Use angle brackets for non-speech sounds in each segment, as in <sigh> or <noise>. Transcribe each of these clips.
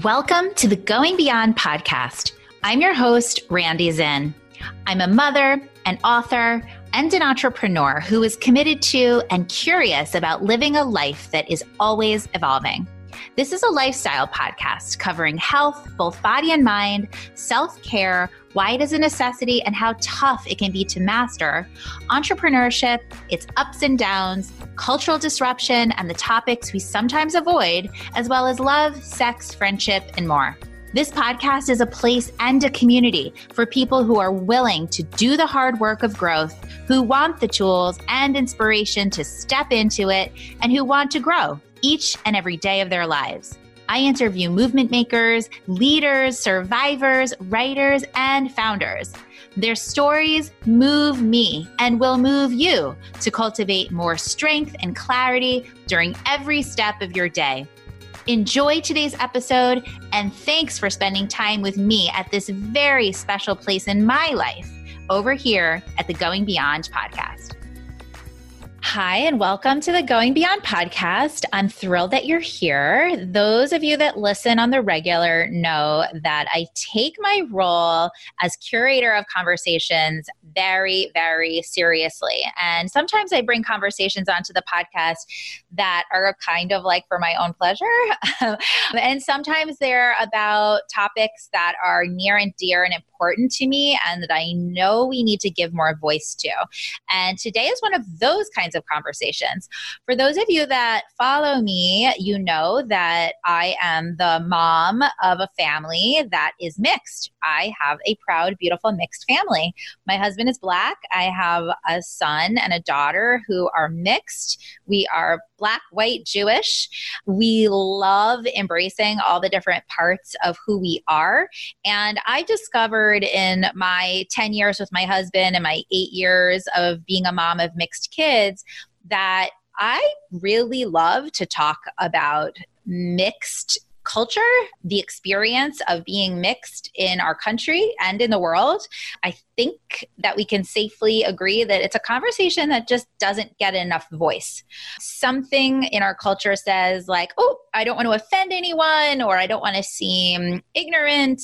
Welcome to the Going Beyond podcast. I'm your host, Randi Zinn. I'm a mother, an author, and an entrepreneur who is committed to and curious about living a life that is always evolving. This is a lifestyle podcast covering health, both body and mind, self care, why it is a necessity, and how tough it can be to master, entrepreneurship, its ups and downs, cultural disruption, and the topics we sometimes avoid, as well as love, sex, friendship, and more. This podcast is a place and a community for people who are willing to do the hard work of growth, who want the tools and inspiration to step into it, and who want to grow each and every day of their lives. I interview movement makers, leaders, survivors, writers, and founders. Their stories move me and will move you to cultivate more strength and clarity during every step of your day. Enjoy today's episode, and thanks for spending time with me at this very special place in my life over here at the Going Beyond podcast. Hi, and welcome to the Going Beyond podcast. I'm thrilled that you're here. Those of you that listen on the regular know that I take my role as curator of conversations very, very seriously. And sometimes I bring conversations onto the podcast that are kind of like for my own pleasure. <laughs> and sometimes they're about topics that are near and dear and important to me and that I know we need to give more voice to. And today is one of those kinds of conversations. For those of you that follow me, you know that I am the mom of a family that is mixed. I have a proud, beautiful mixed family. My husband is black. I have a son and a daughter who are mixed. We are black, white, Jewish. We love embracing all the different parts of who we are. And I discovered in my 10 years with my husband and my eight years of being a mom of mixed kids that I really love to talk about mixed culture, the experience of being mixed in our country and in the world, I think that we can safely agree that it's a conversation that just doesn't get enough voice. Something in our culture says, like, oh, I don't want to offend anyone, or I don't want to seem ignorant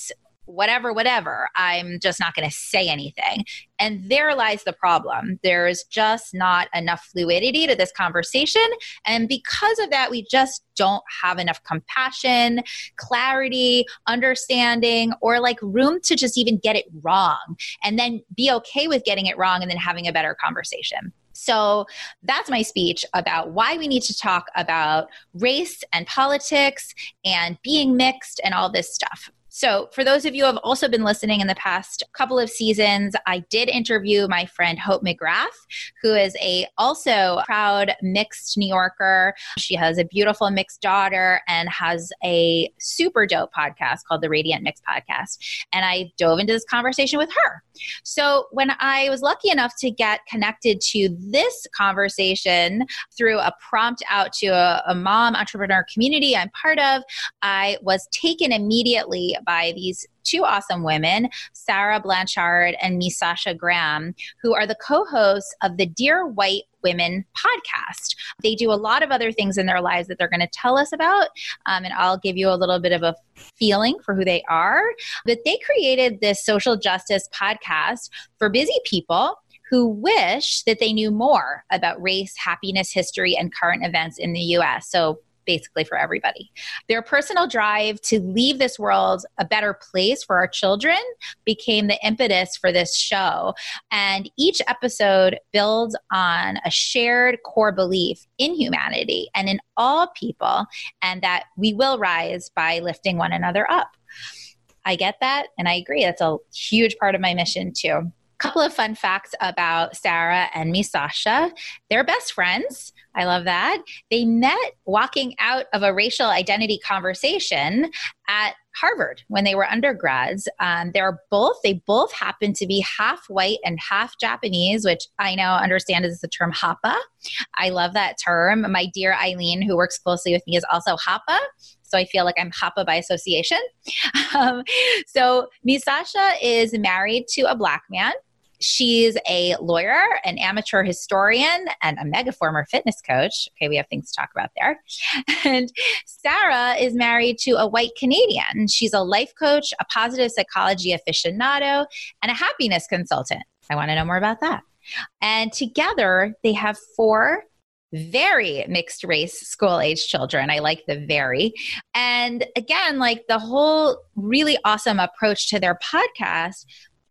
whatever, whatever. I'm just not going to say anything. And there lies the problem. There's just not enough fluidity to this conversation. And because of that, we just don't have enough compassion, clarity, understanding, or like room to just even get it wrong and then be okay with getting it wrong and then having a better conversation. So that's my speech about why we need to talk about race and politics and being mixed and all this stuff. So, for those of you who have also been listening in the past couple of seasons, I did interview my friend Hope McGrath, who is a also proud mixed New Yorker. She has a beautiful mixed daughter and has a super dope podcast called the Radiant Mix Podcast. And I dove into this conversation with her. So, when I was lucky enough to get connected to this conversation through a prompt out to a, a mom entrepreneur community I'm part of, I was taken immediately by these two awesome women, Sarah Blanchard and Misasha Graham, who are the co hosts of the Dear White Women podcast. They do a lot of other things in their lives that they're going to tell us about, um, and I'll give you a little bit of a feeling for who they are. But they created this social justice podcast for busy people who wish that they knew more about race, happiness, history, and current events in the US. So basically for everybody. Their personal drive to leave this world a better place for our children became the impetus for this show. And each episode builds on a shared core belief in humanity and in all people, and that we will rise by lifting one another up. I get that, and I agree. That's a huge part of my mission, too A couple of fun facts about Sarah and Misasha. They're best friends. I love that. They met walking out of a racial identity conversation at Harvard when they were undergrads. Um, they're both they both happen to be half white and half Japanese, which I now understand is the term Hapa. I love that term. My dear Eileen, who works closely with me, is also Hapa. So I feel like I'm Hapa by association. <laughs> Um, so Misasha is married to a black man She's a lawyer, an amateur historian, and a Megaformer fitness coach. Okay, we have things to talk about there. <laughs> And Sarah is married to a white Canadian. She's a life coach, a positive psychology aficionado, and a happiness consultant. I want to know more about that. And together, they have four very mixed race school age children. I like the very. And again, like the whole really awesome approach to their podcast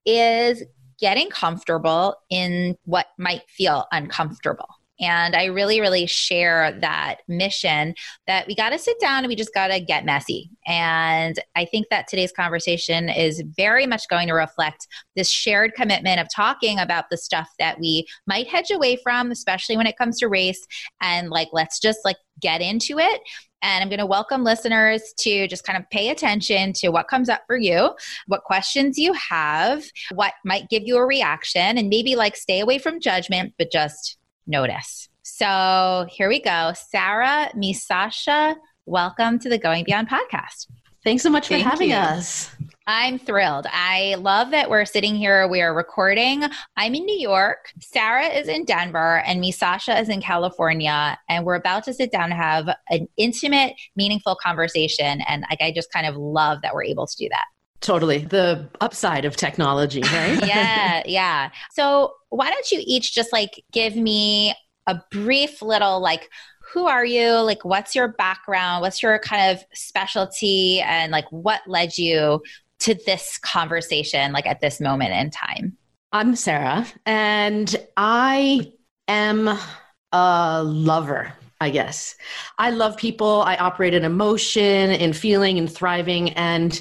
is getting comfortable in what might feel uncomfortable. And I really, really share that mission that we got to sit down and we just got to get messy. And I think that today's conversation is very much going to reflect this shared commitment of talking about the stuff that we might hedge away from, especially when it comes to race. And like, let's just like get into it. And I'm going to welcome listeners to just kind of pay attention to what comes up for you, what questions you have, what might give you a reaction, and maybe like stay away from judgment, but just notice. So here we go. Sarah Misasha, welcome to the Going Beyond podcast. Thanks so much for Thank having you. us. I'm thrilled. I love that we're sitting here. We are recording. I'm in New York. Sarah is in Denver, and Misasha is in California. And we're about to sit down and have an intimate, meaningful conversation. And like, I just kind of love that we're able to do that. Totally. The upside of technology, right? <laughs> yeah, yeah. So why don't you each just like give me a brief little like who are you? Like what's your background? What's your kind of specialty and like what led you to this conversation like at this moment in time? I'm Sarah, and I am a lover, I guess. I love people. I operate in emotion, in feeling, and thriving. And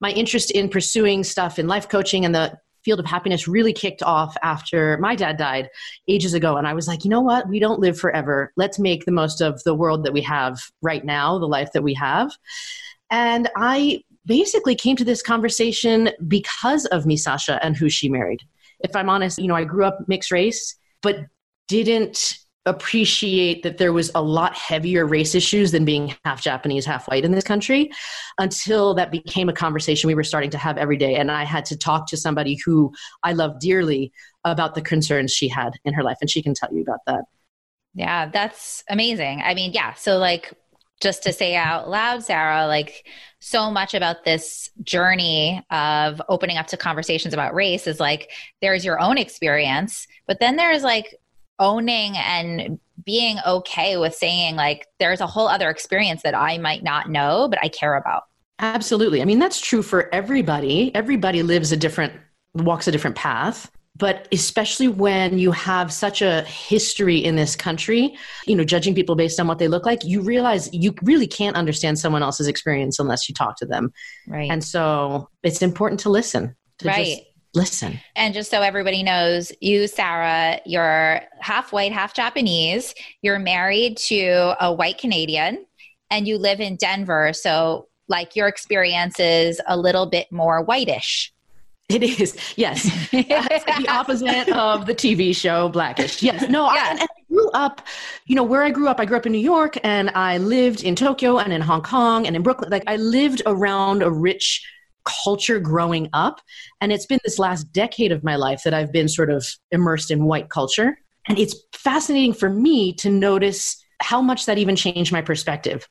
my interest in pursuing stuff in life coaching and the field of happiness really kicked off after my dad died ages ago. And I was like, you know what? We don't live forever. Let's make the most of the world that we have right now, the life that we have. And I basically came to this conversation because of Misasha and who she married. If I'm honest, you know, I grew up mixed race, but didn't appreciate that there was a lot heavier race issues than being half Japanese, half white in this country until that became a conversation we were starting to have every day. And I had to talk to somebody who I love dearly about the concerns she had in her life. And she can tell you about that. Yeah, that's amazing. I mean, yeah. So, like, just to say out loud, Sarah, like, so much about this journey of opening up to conversations about race is like, there's your own experience, but then there's like owning and being okay with saying, like, there's a whole other experience that I might not know, but I care about. Absolutely. I mean, that's true for everybody. Everybody lives a different, walks a different path. But especially when you have such a history in this country, you know, judging people based on what they look like, you realize you really can't understand someone else's experience unless you talk to them. Right. And so it's important to listen, to right. just listen. And just so everybody knows, you, Sarah, you're half white, half Japanese. You're married to a white Canadian and you live in Denver. So, like, your experience is a little bit more whitish. <laughs> It is, yes. Uh, it's the <laughs> opposite of the TV show Blackish. Yes, no, I, Yeah. and I grew up, you know, where I grew up, I grew up in New York and I lived in Tokyo and in Hong Kong and in Brooklyn. Like, I lived around a rich culture growing up. And it's been this last decade of my life that I've been sort of immersed in white culture. And it's fascinating for me to notice how much that even changed my perspective.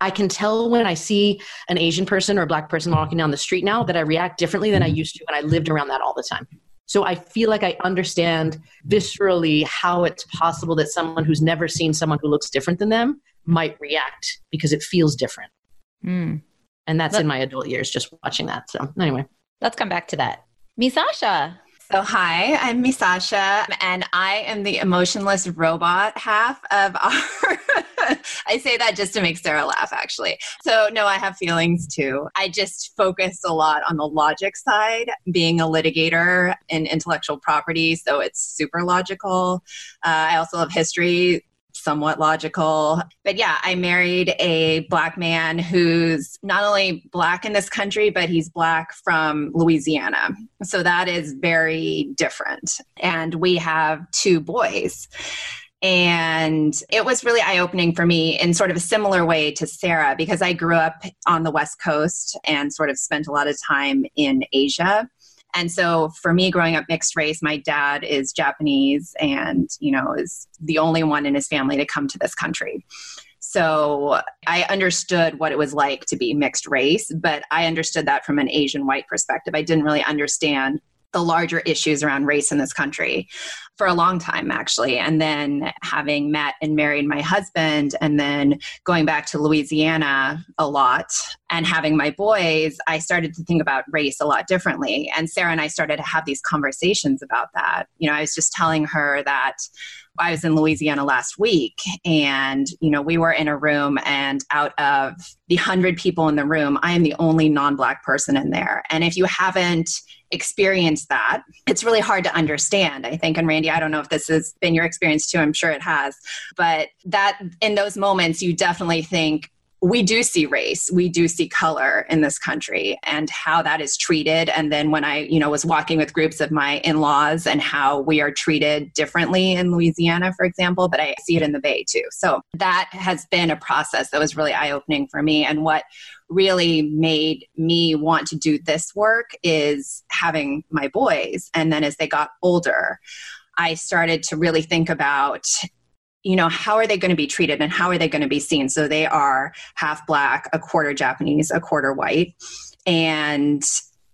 I can tell when I see an Asian person or a black person walking down the street now that I react differently than I used to when I lived around that all the time. So I feel like I understand viscerally how it's possible that someone who's never seen someone who looks different than them might react because it feels different. Mm. And that's But- in my adult years just watching that. So anyway. Let's come back to that. Misasha. So, hi, I'm Misasha, and I am the emotionless robot half of <laughs> our. <laughs> I say that just to make Sarah laugh, actually. So, no, I have feelings too. I just focus a lot on the logic side, being a litigator in intellectual property, so it's super logical. Uh, I also love history, somewhat logical. But yeah, I married a black man who's not only black in this country, but he's black from Louisiana. So that is very different. And we have two boys. And it was really eye opening for me in sort of a similar way to Sarah because I grew up on the West Coast and sort of spent a lot of time in Asia. And so for me, growing up mixed race, my dad is Japanese and, you know, is the only one in his family to come to this country. So I understood what it was like to be mixed race, but I understood that from an Asian white perspective. I didn't really understand the larger issues around race in this country for a long time actually. And then having met and married my husband and then going back to louisiana a lot and having my boys i started to think about race a lot differently. And sarah and i started to have these conversations about that. You know i was just telling her that I was in Louisiana last week and you know we were in a room and out of the 100 people in the room I am the only non-black person in there. And if you haven't experienced that it's really hard to understand I think. And Randi I don't know if this has been your experience too I'm sure it has. But that in those moments you definitely think we do see race we do see color in this country and how that is treated. And then when i you know was walking with groups of my in-laws and how we are treated differently in louisiana for example but i see it in the bay too. So that has been a process that was really eye-opening for me. And what really made me want to do this work is having my boys. And then as they got older I started to really think about you know how are they going to be treated and how are they going to be seen? So they are half black a quarter japanese a quarter white. And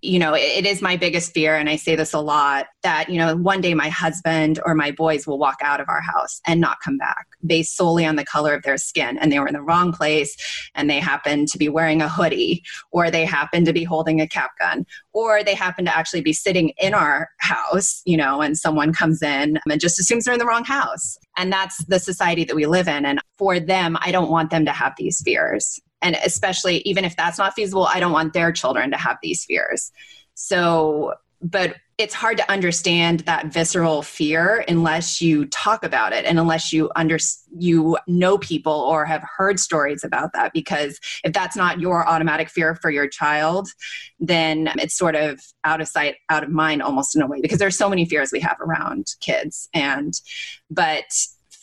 you know, it, it is my biggest fear, and I say this a lot that, you know, one day my husband or my boys will walk out of our house and not come back based solely on the color of their skin. And they were in the wrong place, and they happen to be wearing a hoodie, or they happen to be holding a cap gun, or they happen to actually be sitting in our house, you know, and someone comes in and just assumes they're in the wrong house. And that's the society that we live in. And for them, I don't want them to have these fears and especially even if that's not feasible i don't want their children to have these fears. So but it's hard to understand that visceral fear unless you talk about it and unless you under you know people or have heard stories about that. Because if that's not your automatic fear for your child then it's sort of out of sight out of mind almost in a way because there's so many fears we have around kids. And but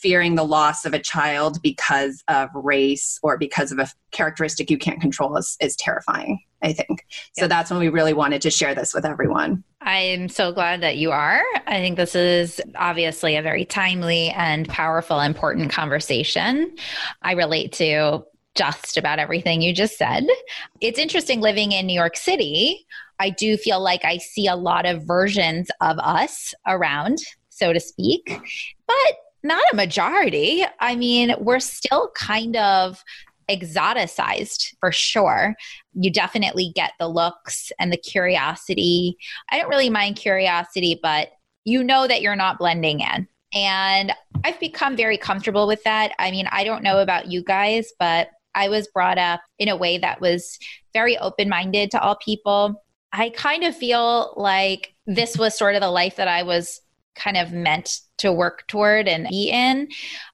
fearing the loss of a child because of race or because of a characteristic you can't control is, is terrifying, I think. Yeah. So that's when we really wanted to share this with everyone. I'm so glad that you are. I think this is obviously a very timely and powerful, important conversation. I relate to just about everything you just said. It's interesting living in New York City. I do feel like I see a lot of versions of us around, so to speak. But not a majority. I mean, we're still kind of exoticized for sure. You definitely get the looks and the curiosity. I don't really mind curiosity, but you know that you're not blending in. And I've become very comfortable with that. I mean, I don't know about you guys, but I was brought up in a way that was very open minded to all people. I kind of feel like this was sort of the life that I was kind of meant to work toward and be in.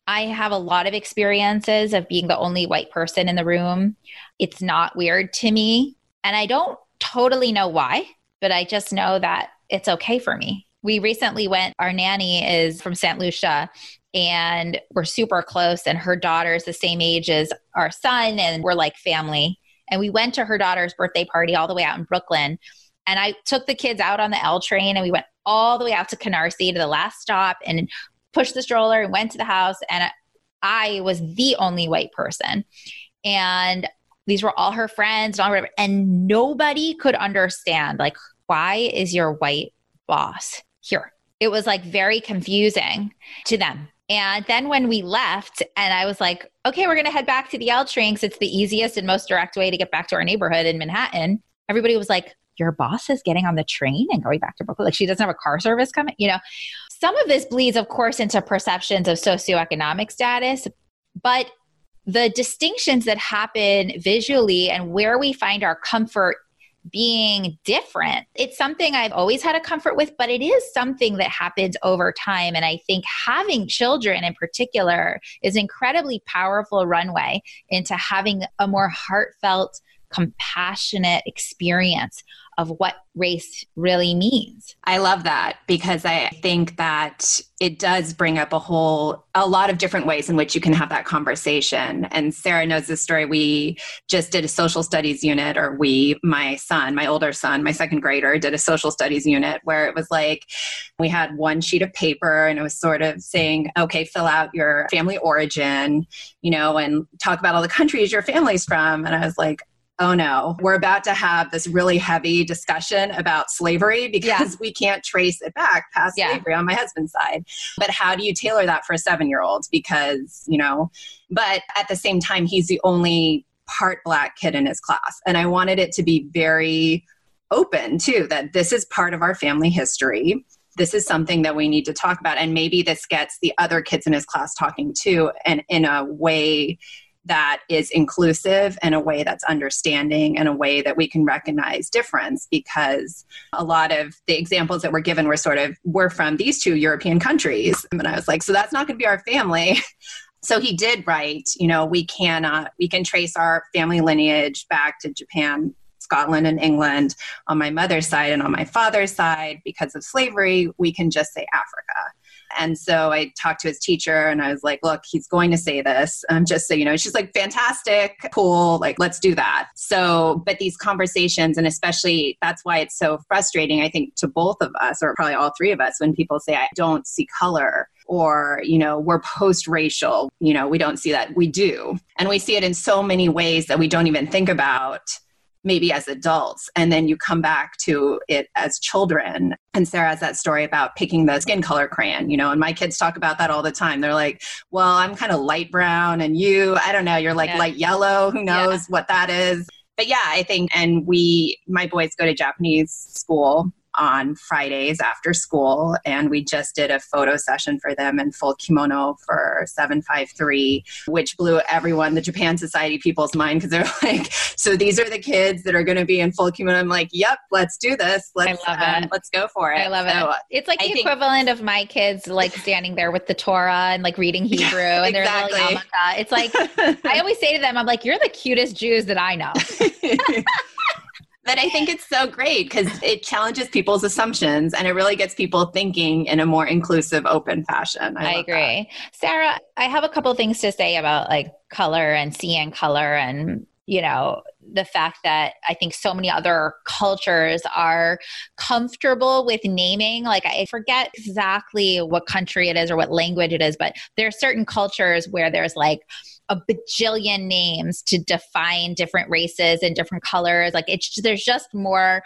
I have a lot of experiences of being the only white person in the room. It's not weird to me. And I don't totally know why, but I just know that it's okay for me. We recently went, our nanny is from St. Lucia, and we're super close, and her daughter is the same age as our son, and we're like family. And we went to her daughter's birthday party all the way out in Brooklyn. And I took the kids out on the L train and we went all the way out to Canarsie to the last stop and pushed the stroller and went to the house. And I was the only white person. And these were all her friends and, all, and nobody could understand, like, why is your white boss here? It was like very confusing to them. And then when we left, and I was like, okay, we're going to head back to the L train because it's the easiest and most direct way to get back to our neighborhood in Manhattan. Everybody was like, your boss is getting on the train and going back to Brooklyn. Like she doesn't have a car service coming, you know. Some of this bleeds, of course, into perceptions of socioeconomic status, but the distinctions that happen visually and where we find our comfort being different. It's something I've always had a comfort with, but it is something that happens over time. And I think having children in particular is incredibly powerful runway into having a more heartfelt compassionate experience of what race really means. I love that because I think that it does bring up a whole, a lot of different ways in which you can have that conversation. And Sarah knows this story. We just did a social studies unit, or we, my son, my older son, my second grader, did a social studies unit where it was like we had one sheet of paper and it was sort of saying, okay, fill out your family origin, you know, and talk about all the countries your family's from. And I was like, oh no, we're about to have this really heavy discussion about slavery because yeah. we can't trace it back past yeah. slavery on my husband's side. But how do you tailor that for a seven year old? Because, you know, but at the same time, he's the only part black kid in his class. And I wanted it to be very open too, that this is part of our family history. This is something that we need to talk about. And maybe this gets the other kids in his class talking too, and in a way that is inclusive in a way that's understanding and a way that we can recognize difference because a lot of the examples that were given were sort of were from these two European countries. And I was like, so that's not going to be our family. <laughs> so he did write, you know, we cannot, we can trace our family lineage back to Japan Scotland and England on my mother's side and on my father's side because of slavery, we can just say Africa. And so I talked to his teacher and I was like, look, he's going to say this. Um, just so you know, she's like, fantastic, cool, like, let's do that. So, but these conversations, and especially that's why it's so frustrating, I think, to both of us, or probably all three of us, when people say, I don't see color or you know we're post racial you know we don't see that we do and we see it in so many ways that we don't even think about maybe as adults and then you come back to it as children and sarah has that story about picking the skin color crayon you know and my kids talk about that all the time they're like well i'm kind of light brown and you i don't know you're like yeah. light yellow who knows yeah. what that is but yeah i think and we my boys go to japanese school on Fridays after school. And we just did a photo session for them in full kimono for 753, which blew everyone, the Japan Society people's mind because they're <laughs> like, so these are the kids that are going to be in full kimono. I'm like, yep, let's do this. Let's, I love um, it. Let's go for it. I love so it. It's like I the think, equivalent of my kids like standing there with the Torah and like reading <laughs> Hebrew yeah, and exactly. they're like, It's like, <laughs> I always say to them, I'm like, you're the cutest Jews that I know. But I think it's so great because it challenges people's assumptions and it really gets people thinking in a more inclusive, open fashion. I, I agree. That. Sarah, I have a couple things to say about like color and seeing color and you know the fact that i think so many other cultures are comfortable with naming like i forget exactly what country it is or what language it is but there are certain cultures where there's like a bajillion names to define different races and different colors. Like it's there's just more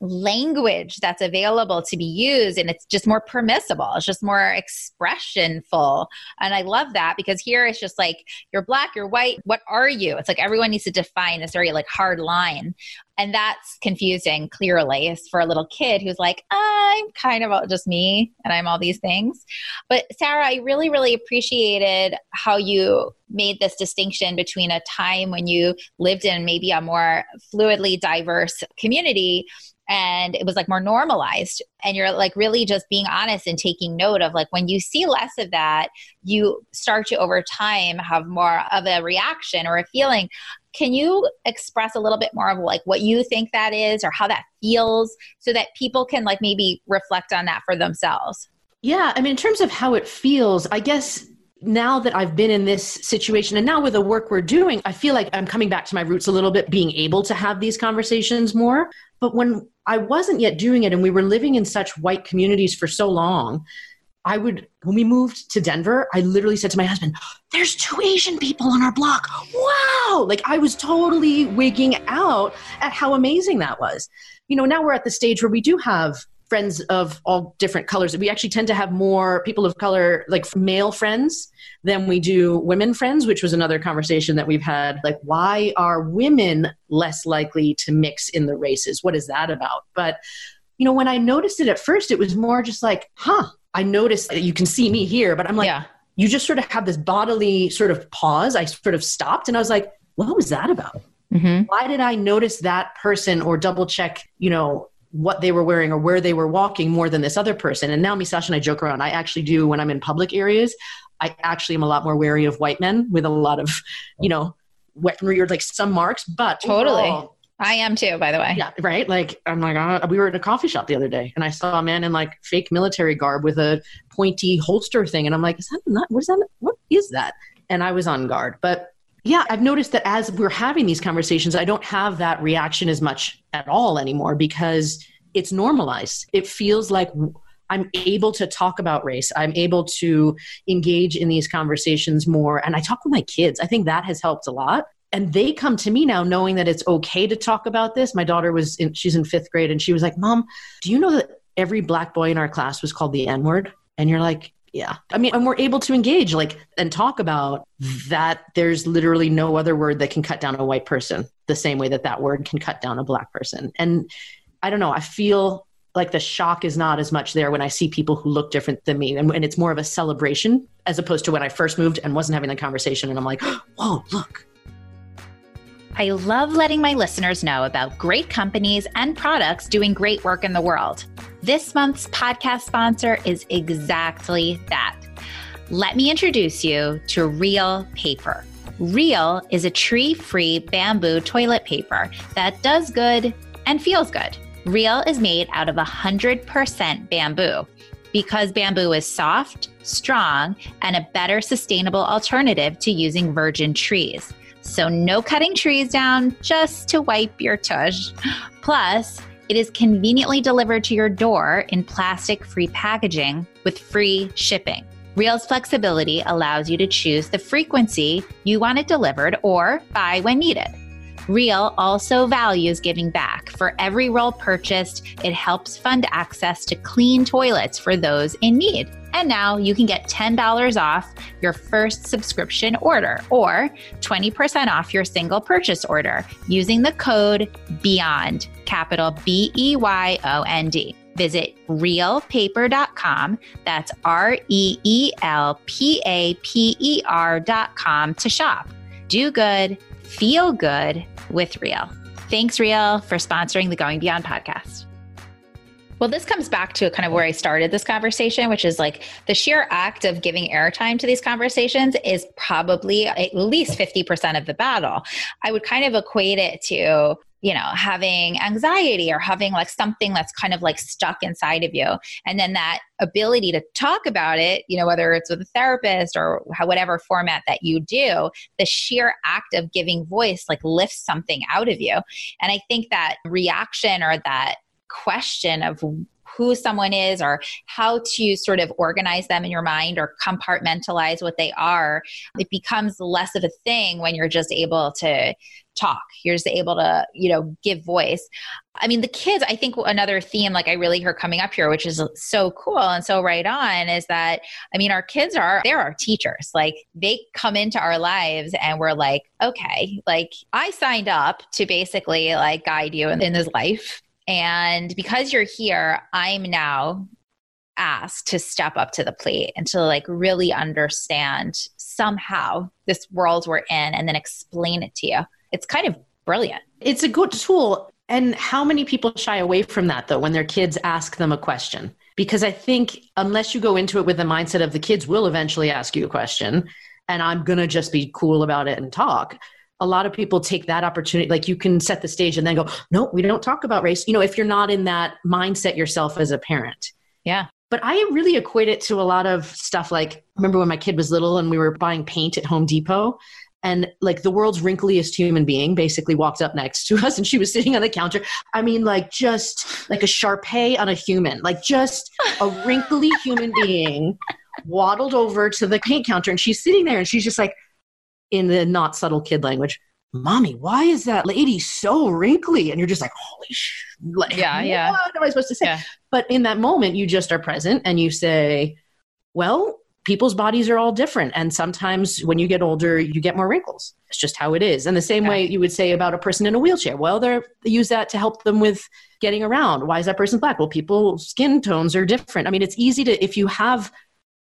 language that's available to be used and it's just more permissible. It's just more expressionful. And i love that because here it's just like you're black you're white what are you? It's like everyone needs to define this very like hard line. And that's confusing clearly for a little kid who's like i'm kind of just me and i'm all these things. But sarah i really really appreciated how you made this distinction between a time when you lived in maybe a more fluidly diverse community and it was like more normalized. And you're like really just being honest and taking note of like when you see less of that you start to over time have more of a reaction or a feeling. Can you express a little bit more of like what you think that is or how that feels so that people can like maybe reflect on that for themselves? Yeah i mean in terms of how it feels i guess now that I've been in this situation and now with the work we're doing, I feel like I'm coming back to my roots a little bit, being able to have these conversations more. But when I wasn't yet doing it and we were living in such white communities for so long, I would, when we moved to Denver, I literally said to my husband, There's two Asian people on our block. Wow. Like I was totally wigging out at how amazing that was. You know, now we're at the stage where we do have friends of all different colors. We actually tend to have more people of color, like male friends, than we do women friends, which was another conversation that we've had. Like, why are women less likely to mix in the races? What is that about? But, you know, when I noticed it at first, it was more just like, huh, I noticed that you can see me here, but I'm like, yeah. you just sort of have this bodily sort of pause. I sort of stopped and I was like, what was that about? Mm-hmm. Why did I notice that person or double check, you know, what they were wearing or where they were walking more than this other person. And now Misasha and I joke around. I actually do when I'm in public areas. I actually am a lot more wary of white men with a lot of, you know, weaponry or like some marks. But totally, overall, I am too, by the way. Yeah, right. Like I'm like, uh, we were in a coffee shop the other day, and I saw a man in like fake military garb with a pointy holster thing, and I'm like, is that not? What is that? What is that? And I was on guard, but yeah, I've noticed that as we're having these conversations, I don't have that reaction as much at all anymore because it's normalized. It feels like I'm able to talk about race. I'm able to engage in these conversations more. And I talk with my kids. I think that has helped a lot. And they come to me now knowing that it's okay to talk about this. My daughter was in, she's in fifth grade and she was like, Mom, do you know that every black boy in our class was called the N word? And you're like, yeah. I mean and we're able to engage like and talk about that there's literally no other word that can cut down a white person the same way that that word can cut down a black person. And i don't know i feel like the shock is not as much there when i see people who look different than me and, and it's more of a celebration as opposed to when i first moved and wasn't having the conversation and i'm like <gasps> whoa look I love letting my listeners know about great companies and products doing great work in the world. This month's podcast sponsor is exactly that. Let me introduce you to Reel Paper. Reel is a tree free bamboo toilet paper that does good and feels good. Reel is made out of 100% bamboo because bamboo is soft, strong, and a better sustainable alternative to using virgin trees. So, no cutting trees down just to wipe your tush. Plus, it is conveniently delivered to your door in plastic free packaging with free shipping. Reel's flexibility allows you to choose the frequency you want it delivered or buy when needed. Reel also values giving back. For every roll purchased, it helps fund access to clean toilets for those in need. And now you can get $10 off your first subscription order or 20% off your single purchase order using the code BEYOND, capital B E Y O N D. Visit reelpaper.com. That's R E E L P A P E R.com to shop. Do good, feel good with Reel. Thanks, Reel, for sponsoring the Going Beyond podcast. Well, this comes back to kind of where I started this conversation, which is like the sheer act of giving airtime to these conversations is probably at least 50% of the battle. I would kind of equate it to you know having anxiety or having like something that's kind of like stuck inside of you and then that ability to talk about it you know whether it's with a therapist or whatever format that you do the sheer act of giving voice like lifts something out of you and i think that reaction or that question of who someone is or how to sort of organize them in your mind or compartmentalize what they are, it becomes less of a thing when you're just able to talk. You're just able to, you know, give voice. I mean, the kids, I think another theme like I really heard coming up here, which is so cool and so right on, is that I mean, our kids are they're our teachers. Like they come into our lives and we're like, okay, like I signed up to basically like guide you in, in this life and because you're here, I'm now asked to step up to the plate and to like really understand somehow this world we're in and then explain it to you. It's kind of brilliant. It's a good tool. And how many people shy away from that though when their kids ask them a question? Because I think unless you go into it with the mindset of the kids will eventually ask you a question and I'm going to just be cool about it and talk, a lot of people take that opportunity like you can set the stage and then go no we don't talk about race. You know if you're not in that mindset yourself as a parent. Yeah. But i really equate it to a lot of stuff like remember when my kid was little and we were buying paint at home depot? And like the world's wrinkliest human being basically walked up next to <laughs> us and she was sitting on the counter. I mean like just like a Shar-Pei on a human like just a wrinkly human being waddled over to the paint counter and she's sitting there and she's just like in the not subtle kid language, mommy, why is that lady so wrinkly? And you're just like, holy sh! Like, yeah, what yeah. What am I supposed to say? Yeah. But in that moment, you just are present and you say, well, people's bodies are all different. And sometimes when you get older, you get more wrinkles. It's just how it is. And the same yeah. way you would say about a person in a wheelchair. Well, they use that to help them with getting around. Why is that person black? Well, people's skin tones are different. I mean, it's easy to, if you have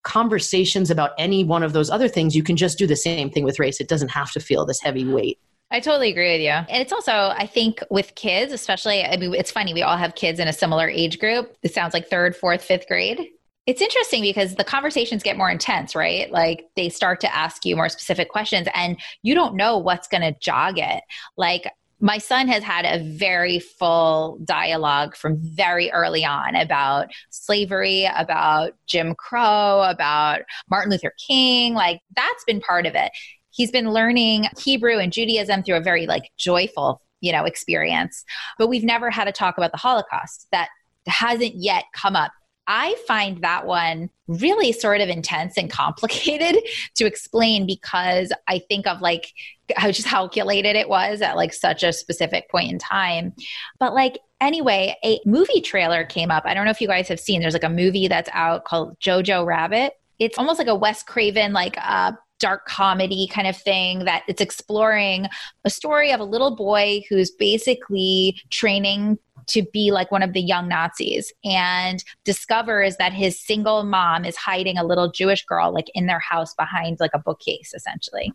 conversations about any one of those other things, you can just do the same thing with race. It doesn't have to feel this heavy weight. I totally agree with you. And it's also, I think, with kids, especially, I mean, it's funny, we all have kids in a similar age group. It sounds like third, fourth, fifth grade. It's interesting because the conversations get more intense, right? Like they start to ask you more specific questions and you don't know what's going to jog it. Like my son has had a very full dialogue from very early on about slavery, about Jim Crow, about Martin Luther King. Like that's been part of it. He's been learning Hebrew and Judaism through a very like joyful, you know, experience. But we've never had a talk about the Holocaust. That hasn't yet come up I find that one really sort of intense and complicated <laughs> to explain because I think of like how just calculated it was at like such a specific point in time. But like anyway, a movie trailer came up. I don't know if you guys have seen. There's like a movie that's out called Jojo Rabbit. It's almost like a Wes Craven like uh dark comedy kind of thing that it's exploring a story of a little boy who's basically training to be like one of the young Nazis and discovers that his single mom is hiding a little Jewish girl like in their house behind like a bookcase essentially.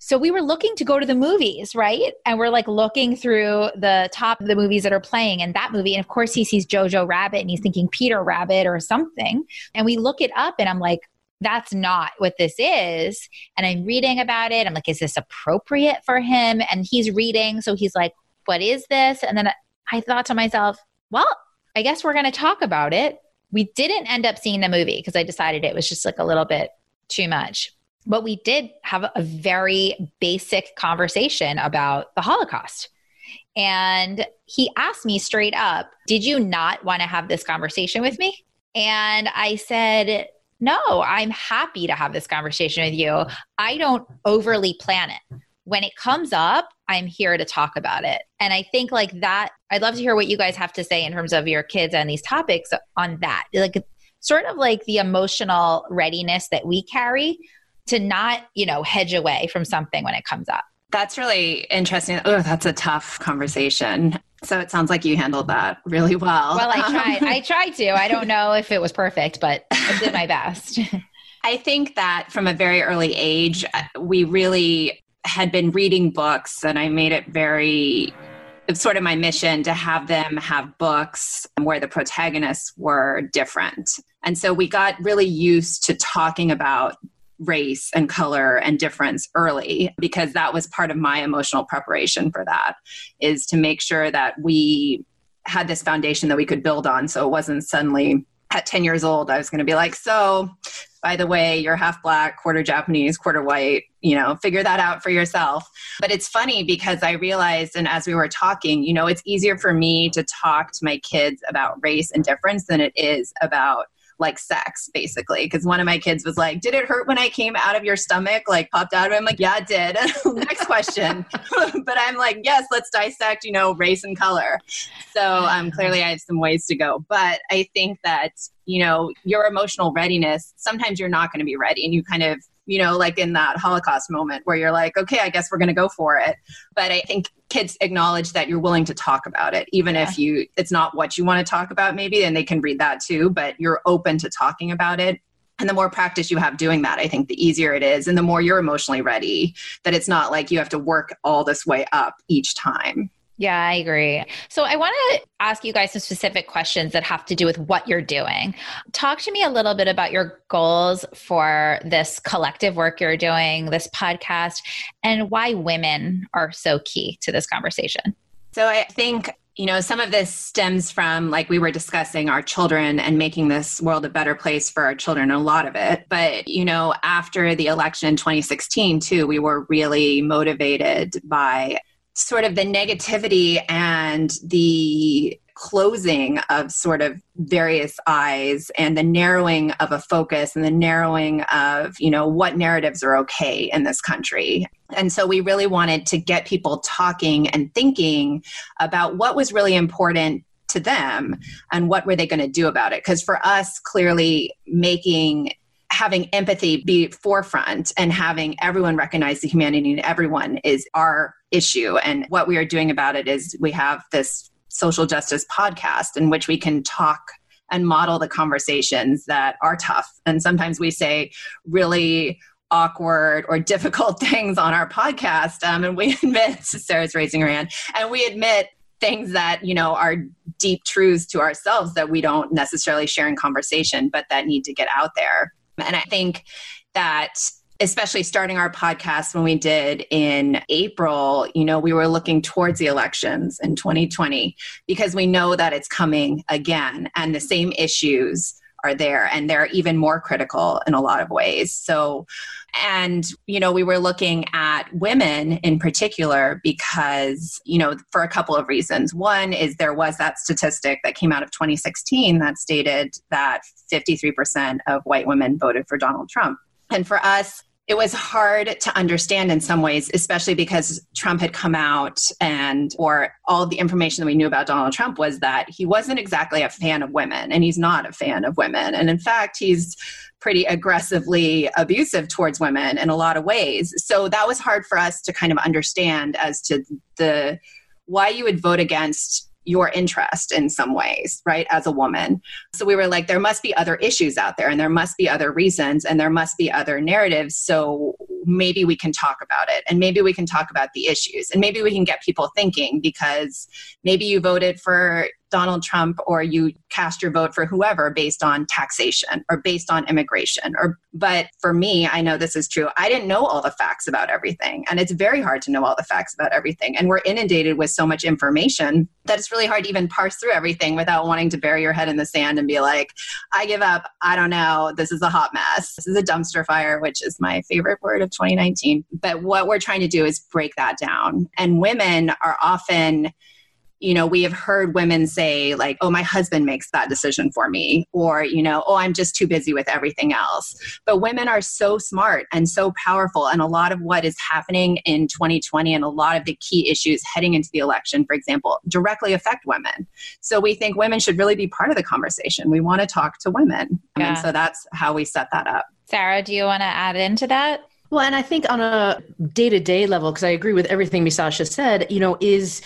So we were looking to go to the movies, right? And we're like looking through the top of the movies that are playing and that movie. And of course, he sees Jojo Rabbit and he's thinking Peter Rabbit or something. And we look it up and I'm like, that's not what this is. And I'm reading about it. I'm like, is this appropriate for him? And he's reading. So he's like, what is this? And then I thought to myself, well, I guess we're going to talk about it. We didn't end up seeing the movie because I decided it was just like a little bit too much. But we did have a very basic conversation about the Holocaust. And he asked me straight up, Did you not want to have this conversation with me? And I said, No, I'm happy to have this conversation with you. I don't overly plan it when it comes up, I'm here to talk about it. And I think like that, I'd love to hear what you guys have to say in terms of your kids and these topics on that. Like sort of like the emotional readiness that we carry to not, you know, hedge away from something when it comes up. That's really interesting. Oh, that's a tough conversation. So it sounds like you handled that really well. Well, I <laughs> tried. I tried to. I don't know if it was perfect, but I did my best. <laughs> I think that from a very early age, uh, we really had been reading books and I made it very it's sort of my mission to have them have books where the protagonists were different. And so we got really used to talking about race and color and difference early because that was part of my emotional preparation for that is to make sure that we had this foundation that we could build on so it wasn't suddenly at 10 years old I was going to be like so by the way, you're half black, quarter Japanese, quarter white, you know, figure that out for yourself. But it's funny because I realized, and as we were talking, you know, it's easier for me to talk to my kids about race and difference than it is about like sex basically. Because one of my kids was like did it hurt when i came out of your stomach? Like popped out of it. I'm like yeah it did. <laughs> Next question. <laughs> But i'm like yes let's dissect you know race and color. So um, clearly i have some ways to go. But i think that you know your emotional readiness sometimes you're not going to be ready and you kind of you know, like in that Holocaust moment where you're like, okay, I guess we're going to go for it. But I think kids acknowledge that you're willing to talk about it, even yeah. if you it's not what you want to talk about, maybe, and they can read that too. But you're open to talking about it. And the more practice you have doing that, I think the easier it is. And the more you're emotionally ready, that it's not like you have to work all this way up each time. Yeah, I agree. So I want to ask you guys some specific questions that have to do with what you're doing. Talk to me a little bit about your goals for this collective work you're doing, this podcast, and why women are so key to this conversation. So I think you know, some of this stems from, like we were discussing, our children and making this world a better place for our children, a lot of it. But, you know, after the election in 2016, too, we were really motivated by sort of the negativity and the closing of sort of various eyes and the narrowing of a focus and the narrowing of you know what narratives are okay in this country. And so we really wanted to get people talking and thinking about what was really important to them and what were they going to do about it. Because for us clearly making having empathy be forefront and having everyone recognize the humanity in everyone is our issue. And what we are doing about it is we have this social justice podcast in which we can talk and model the conversations that are tough. And sometimes we say really awkward or difficult <laughs> things on our podcast. Um, and we <laughs> admit, <laughs> Sarah's raising her hand, and we admit things that you know are deep truths to ourselves that we don't necessarily share in conversation but that need to get out there and i think that especially starting our podcast when we did in April, you know, we were looking towards the elections in 2020 because we know that it's coming again. And the same issues are there and they're even more critical in a lot of ways. So, and, you know, we were looking at women in particular because, you know, for a couple of reasons. One is there was that statistic that came out of 2016 that stated that 53% of white women voted for Donald Trump. And for us, it was hard to understand in some ways, especially because Trump had come out and, or all the information that we knew about Donald Trump was that he wasn't exactly a fan of women, and he's not a fan of women. And in fact, he's pretty aggressively abusive towards women in a lot of ways. So that was hard for us to kind of understand as to the why you would vote against your interest in some ways, right, as a woman. So we were like, there must be other issues out there and there must be other reasons and there must be other narratives. So maybe we can talk about it and maybe we can talk about the issues and maybe we can get people thinking because maybe you voted for Donald Trump or you cast your vote for whoever based on taxation or based on immigration or but for me I know this is true. I didn't know all the facts about everything and it's very hard to know all the facts about everything and we're inundated with so much information that it's really hard to even parse through everything without wanting to bury your head in the sand and be like I give up. I don't know. This is a hot mess. This is a dumpster fire which is my favorite word of 2019 but what we're trying to do is break that down. And women are often you know, we have heard women say, like, oh, my husband makes that decision for me, or, you know, oh, I'm just too busy with everything else. But women are so smart and so powerful. And a lot of what is happening in 2020 and a lot of the key issues heading into the election, for example, directly affect women. So we think women should really be part of the conversation. We want to talk to women. Yeah. And so that's how we set that up. Sarah, do you want to add into that? Well, and I think on a day to day level, because I agree with everything Misasha said, you know, is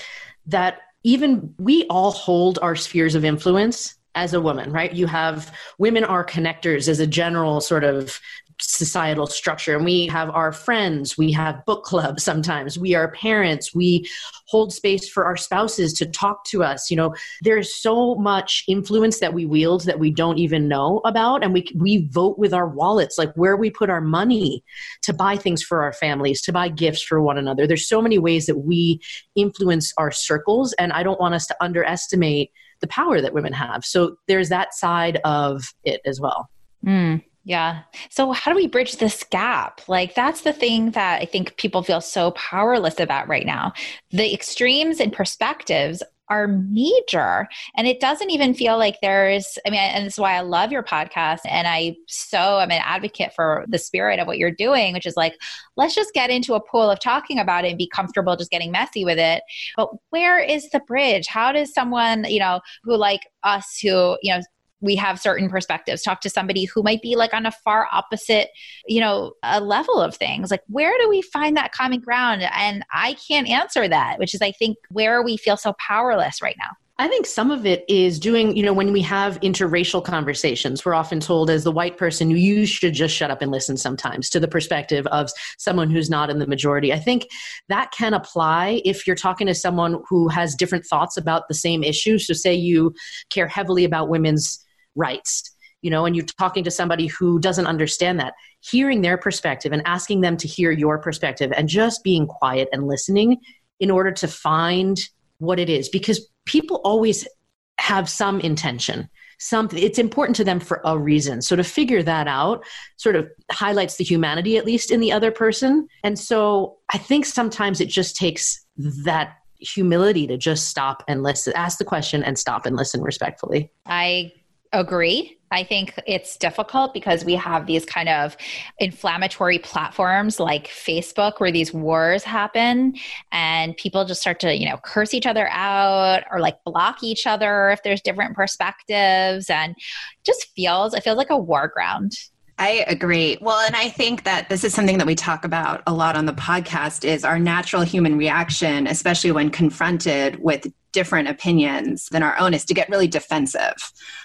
that even we all hold our spheres of influence as a woman, right? You have women are connectors as a general sort of societal structure. And we have our friends, we have book clubs sometimes, we are parents, we hold space for our spouses to talk to us. You know, there's so much influence that we wield that we don't even know about. And we, we vote with our wallets, like where we put our money to buy things for our families, to buy gifts for one another. There's so many ways that we influence our circles. And I don't want us to underestimate the power that women have. So there's that side of it as well. Mm. Yeah. So, how do we bridge this gap? Like, that's the thing that I think people feel so powerless about right now. The extremes and perspectives are major. And it doesn't even feel like there's, I mean, and this is why I love your podcast. And I so am an advocate for the spirit of what you're doing, which is like, let's just get into a pool of talking about it and be comfortable just getting messy with it. But where is the bridge? How does someone, you know, who like us, who, you know, we have certain perspectives talk to somebody who might be like on a far opposite you know a level of things like where do we find that common ground and i can't answer that which is i think where we feel so powerless right now I think some of it is doing, you know, when we have interracial conversations, we're often told as the white person, you should just shut up and listen sometimes to the perspective of someone who's not in the majority. I think that can apply if you're talking to someone who has different thoughts about the same issue. So, say you care heavily about women's rights you know and you're talking to somebody who doesn't understand that hearing their perspective and asking them to hear your perspective and just being quiet and listening in order to find what it is. Because people always have some intention. Something it's important to them for a reason. So to figure that out sort of highlights the humanity at least in the other person. And so i think sometimes it just takes that humility to just stop and listen ask the question and stop and listen respectfully. I agree. I think it's difficult because we have these kind of inflammatory platforms like Facebook where these wars happen and people just start to, you know, curse each other out or like block each other if there's different perspectives and just feels it feels like a war ground. I agree. Well, and I think that this is something that we talk about a lot on the podcast is our natural human reaction, especially when confronted with different opinions than our own is to get really defensive.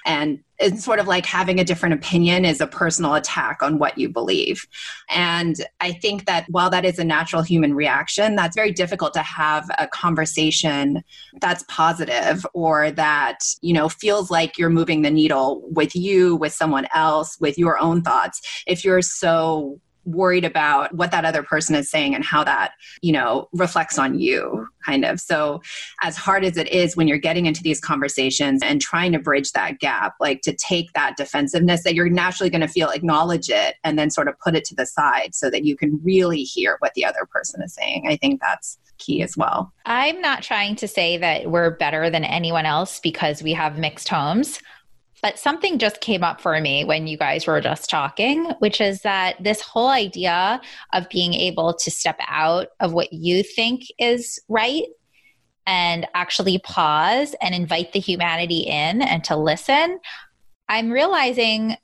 And it's sort of like having a different opinion is a personal attack on what you believe. And I think that while that is a natural human reaction, that's very difficult to have a conversation that's positive or that, you know, feels like you're moving the needle with you, with someone else, with your own thoughts. If you're so worried about what that other person is saying and how that, you know, reflects on you, kind of. So, as hard as it is when you're getting into these conversations and trying to bridge that gap, like to take that defensiveness that you're naturally going to feel, acknowledge it, and then sort of put it to the side so that you can really hear what the other person is saying. I think that's key as well. I'm not trying to say that we're better than anyone else because we have mixed homes. But something just came up for me when you guys were just talking, which is that this whole idea of being able to step out of what you think is right and actually pause and invite the humanity in and to listen. I'm realizing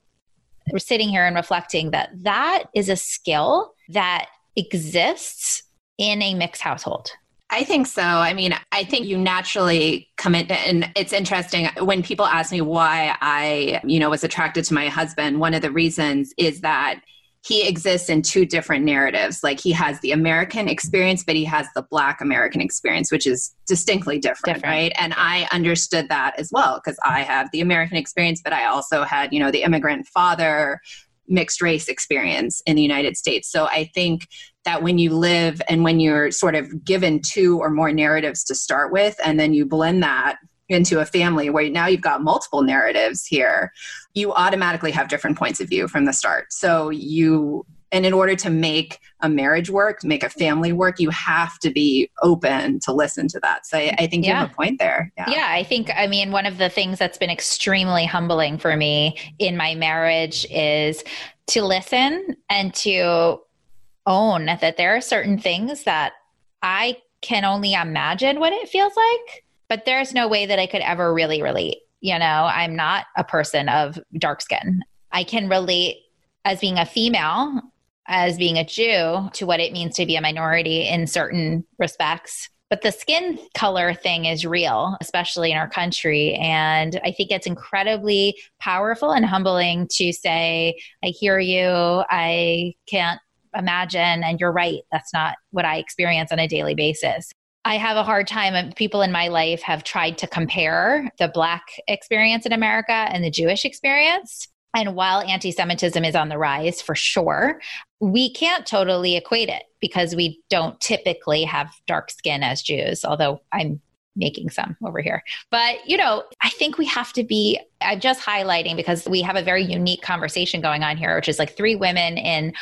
we're sitting here and reflecting that that is a skill that exists in a mixed household. I think so. I mean, I think you naturally come in, and it's interesting when people ask me why I, you know, was attracted to my husband. One of the reasons is that he exists in two different narratives. Like he has the American experience, but he has the Black American experience, which is distinctly different, different. right? And I understood that as well because I have the American experience, but I also had, you know, the immigrant father mixed race experience in the United States. So I think that when you live and when you're sort of given two or more narratives to start with, and then you blend that into a family where now you've got multiple narratives here, you automatically have different points of view from the start. So you and in order to make a marriage work, make a family work, you have to be open to listen to that. So I, I think yeah. you have a point there. Yeah. yeah, I think, I mean, one of the things that's been extremely humbling for me in my marriage is to listen and to own that there are certain things that I can only imagine what it feels like, but there's no way that I could ever really relate. You know, I'm not a person of dark skin. I can relate as being a female as being a Jew to what it means to be a minority in certain respects. But the skin color thing is real, especially in our country. And I think it's incredibly powerful and humbling to say, I hear you, I can't imagine, and you're right, that's not what I experience on a daily basis. I have a hard time. Um, people in my life have tried to compare the Black experience in America and the Jewish experience. And while anti Semitism is on the rise for sure, we can't totally equate it because we don't typically have dark skin as Jews, although I'm making some over here. But, you know, I think we have to be, I'm just highlighting because we have a very unique conversation going on here, which is like three women in,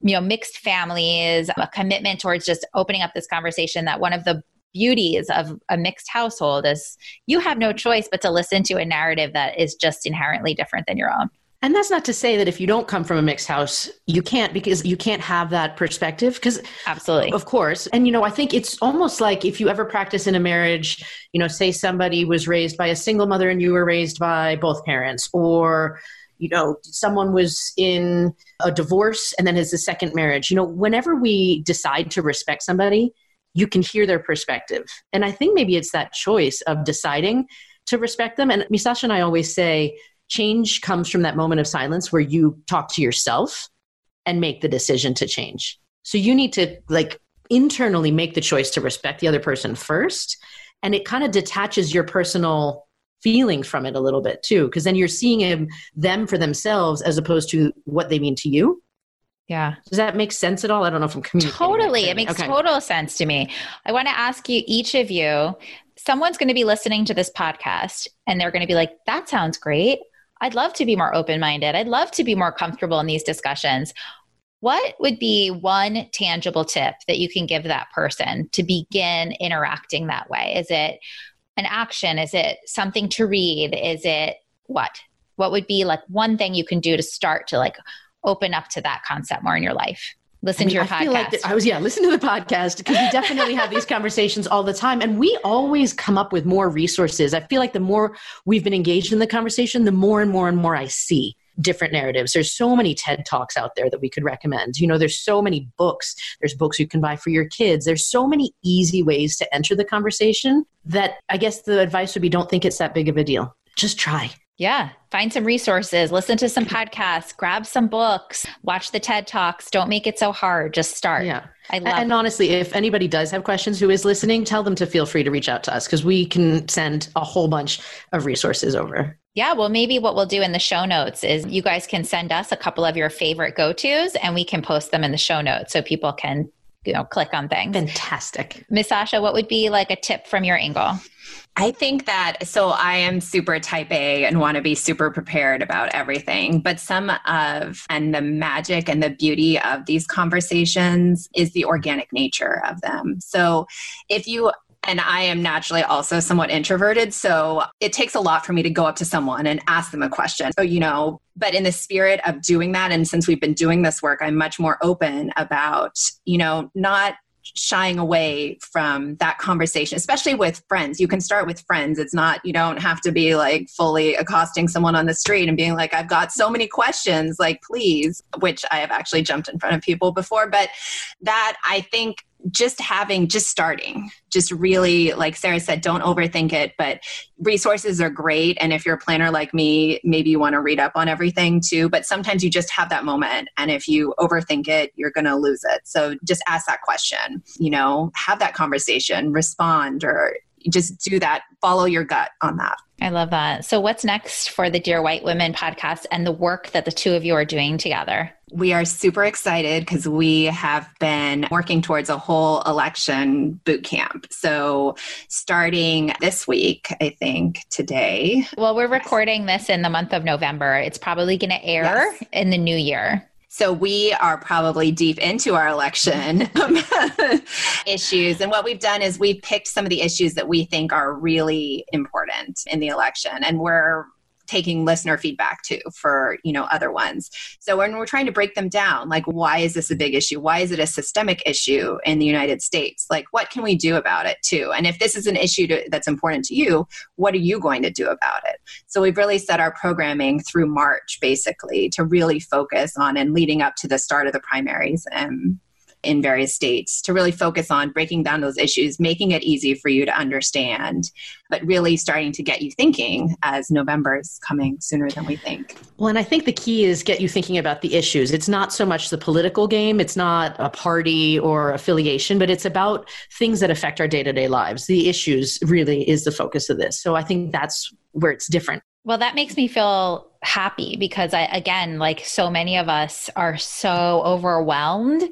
you know, mixed families, a commitment towards just opening up this conversation that one of the beauties of a mixed household is you have no choice but to listen to a narrative that is just inherently different than your own. And that's not to say that if you don't come from a mixed house, you can't because you can't have that perspective. Because absolutely, of course. And you know, I think it's almost like if you ever practice in a marriage, you know, say somebody was raised by a single mother and you were raised by both parents, or you know, someone was in a divorce and then has a second marriage. You know, whenever we decide to respect somebody, you can hear their perspective. And I think maybe it's that choice of deciding to respect them. And Misasha and I always say change comes from that moment of silence where you talk to yourself and make the decision to change. So you need to like internally make the choice to respect the other person first. And it kind of detaches your personal feelings from it a little bit too, because then you're seeing him, them for themselves as opposed to what they mean to you. Yeah. Does that make sense at all? I don't know if I'm communicating. Totally. It makes okay. total sense to me. I want to ask you, each of you, someone's going to be listening to this podcast and they're going to be like, that sounds great. I'd love to be more open minded. I'd love to be more comfortable in these discussions. What would be one tangible tip that you can give that person to begin interacting that way? Is it an action? Is it something to read? Is it what? What would be like one thing you can do to start to like open up to that concept more in your life? Listen I mean, to your I podcast. Feel like I was, yeah, listen to the podcast because we definitely have these conversations all the time. And we always come up with more resources. I feel like the more we've been engaged in the conversation, the more and more and more I see different narratives. There's so many TED Talks out there that we could recommend. You know, there's so many books. There's books you can buy for your kids. There's so many easy ways to enter the conversation that I guess the advice would be don't think it's that big of a deal. Just try. Yeah. Find some resources, listen to some podcasts, grab some books, watch the TED Talks. Don't make it so hard. Just start. Yeah. I love And honestly, if anybody does have questions who is listening, tell them to feel free to reach out to us because we can send a whole bunch of resources over. Yeah, well, maybe what we'll do in the show notes is you guys can send us a couple of your favorite go tos and we can post them in the show notes so people can, you know, click on things. Fantastic. Misasha, what would be like a tip from your angle? I think that so I am super type A and want to be super prepared about everything. But some of and the magic and the beauty of these conversations is the organic nature of them. So if you and I am naturally also somewhat introverted. So it takes a lot for me to go up to someone and ask them a question. So, you know, but in the spirit of doing that, and since we've been doing this work, I'm much more open about, you know, not shying away from that conversation, especially with friends. You can start with friends. It's not, you don't have to be like fully accosting someone on the street and being like, I've got so many questions, like, please, which I have actually jumped in front of people before. But that I think just having just starting just really like sarah said don't overthink it but resources are great. And if you're a planner like me maybe you want to read up on everything too but sometimes you just have that moment. And if you overthink it you're going to lose it. So just ask that question you know have that conversation respond or just do that follow your gut on that I love that. So, what's next for the Dear White Women podcast and the work that the two of you are doing together? We are super excited because we have been working towards a whole election boot camp. So, starting this week, I think today. Well, we're recording this in the month of November. It's probably going to air yes. in the new year. So we are probably deep into our election mm-hmm. <laughs> issues. And what we've done is we've picked some of the issues that we think are really important in the election. And we're taking listener feedback too for you know other ones. So when we're trying to break them down like why is this a big issue? Why is it a systemic issue in the united states? Like what can we do about it too? And if this is an issue to, that's important to you what are you going to do about it? So we've really set our programming through march basically to really focus on and leading up to the start of the primaries and in various states to really focus on breaking down those issues, making it easy for you to understand, but really starting to get you thinking as November is coming sooner than we think. Well, and I think the key is get you thinking about the issues. It's not so much the political game, it's not a party or affiliation, but it's about things that affect our day to day lives. The issues really is the focus of this. So I think that's where it's different. Well, that makes me feel happy because I, again, like so many of us are so overwhelmed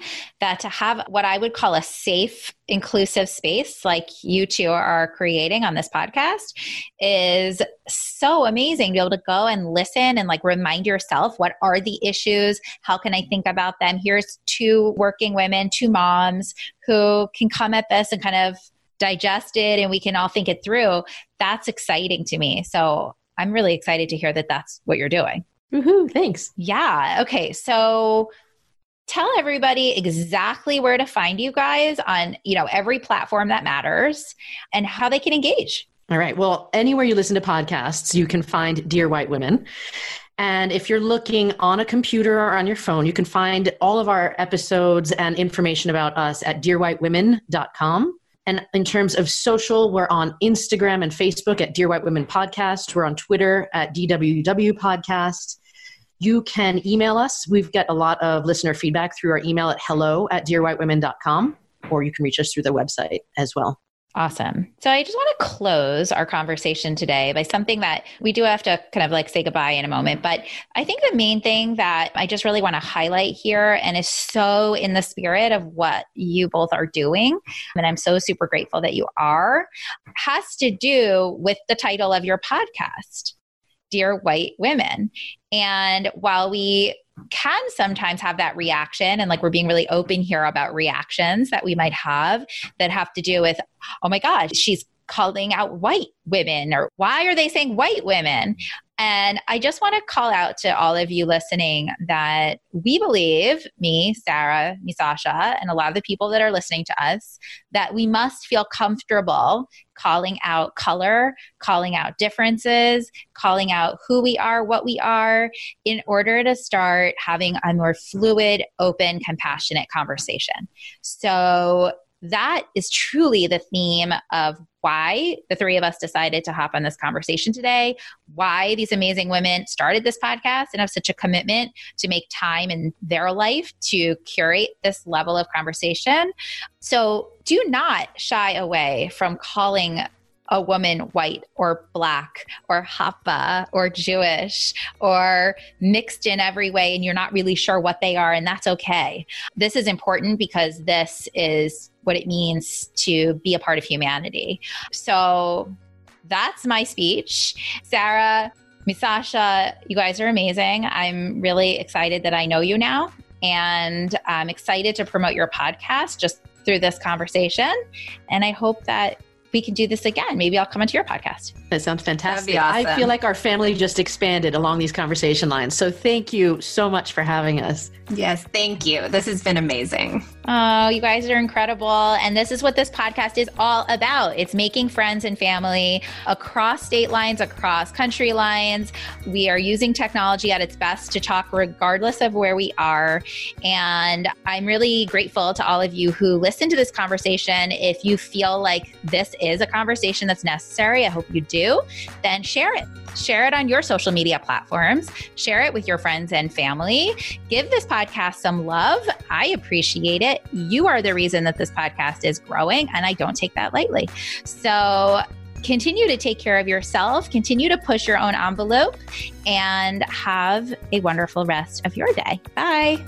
that to have what I would call a safe, inclusive space like you two are creating on this podcast is so amazing to be able to go and listen and like remind yourself what are the issues? How can I think about them? Here's two working women, two moms who can come at this and kind of digest it and we can all think it through. That's exciting to me. So I'm really excited to hear that that's what you're doing. Woohoo, thanks. Yeah. Okay. So tell everybody exactly where to find you guys on, you know, every platform that matters and how they can engage. All right. Well, anywhere you listen to podcasts, you can find Dear White Women. And if you're looking on a computer or on your phone, you can find all of our episodes and information about us at dearwhitewomen.com. And in terms of social, we're on Instagram and Facebook at Dear White Women Podcast. We're on Twitter at DWW Podcast. You can email us. We've got a lot of listener feedback through our email at hello at dearwhitewomen.com, or you can reach us through the website as well. Awesome. So I just want to close our conversation today by something that we do have to kind of like say goodbye in a moment. But I think the main thing that I just really want to highlight here and is so in the spirit of what you both are doing, and I'm so super grateful that you are, has to do with the title of your podcast, Dear White Women. And while we can sometimes have that reaction and like we're being really open here about reactions that we might have that have to do with oh my gosh she's calling out white women or why are they saying white women and I just want to call out to all of you listening that we believe, me, Sarah, Misasha, and a lot of the people that are listening to us, that we must feel comfortable calling out color, calling out differences, calling out who we are, what we are, in order to start having a more fluid, open, compassionate conversation. So that is truly the theme of why the three of us decided to hop on this conversation today, why these amazing women started this podcast and have such a commitment to make time in their life to curate this level of conversation. So do not shy away from calling a woman white or black or Hapa or Jewish or mixed in every way and you're not really sure what they are, and that's okay. This is important because this is what it means to be a part of humanity. So that's my speech. Sarah, Misasha, you guys are amazing. I'm really excited that I know you now. And I'm excited to promote your podcast just through this conversation. And I hope that we can do this again. Maybe I'll come onto your podcast. That sounds fantastic. Awesome. I feel like our family just expanded along these conversation lines. So thank you so much for having us. Yes, thank you. This has been amazing. Oh, you guys are incredible. And this is what this podcast is all about. It's making friends and family across state lines, across country lines. We are using technology at its best to talk regardless of where we are. And I'm really grateful to all of you who listen to this conversation. If you feel like this is a conversation that's necessary, I hope you do, then share it. Share it on your social media platforms. Share it with your friends and family. Give this podcast some love. I appreciate it. You are the reason that this podcast is growing, and I don't take that lightly. So, continue to take care of yourself, continue to push your own envelope, and have a wonderful rest of your day. Bye.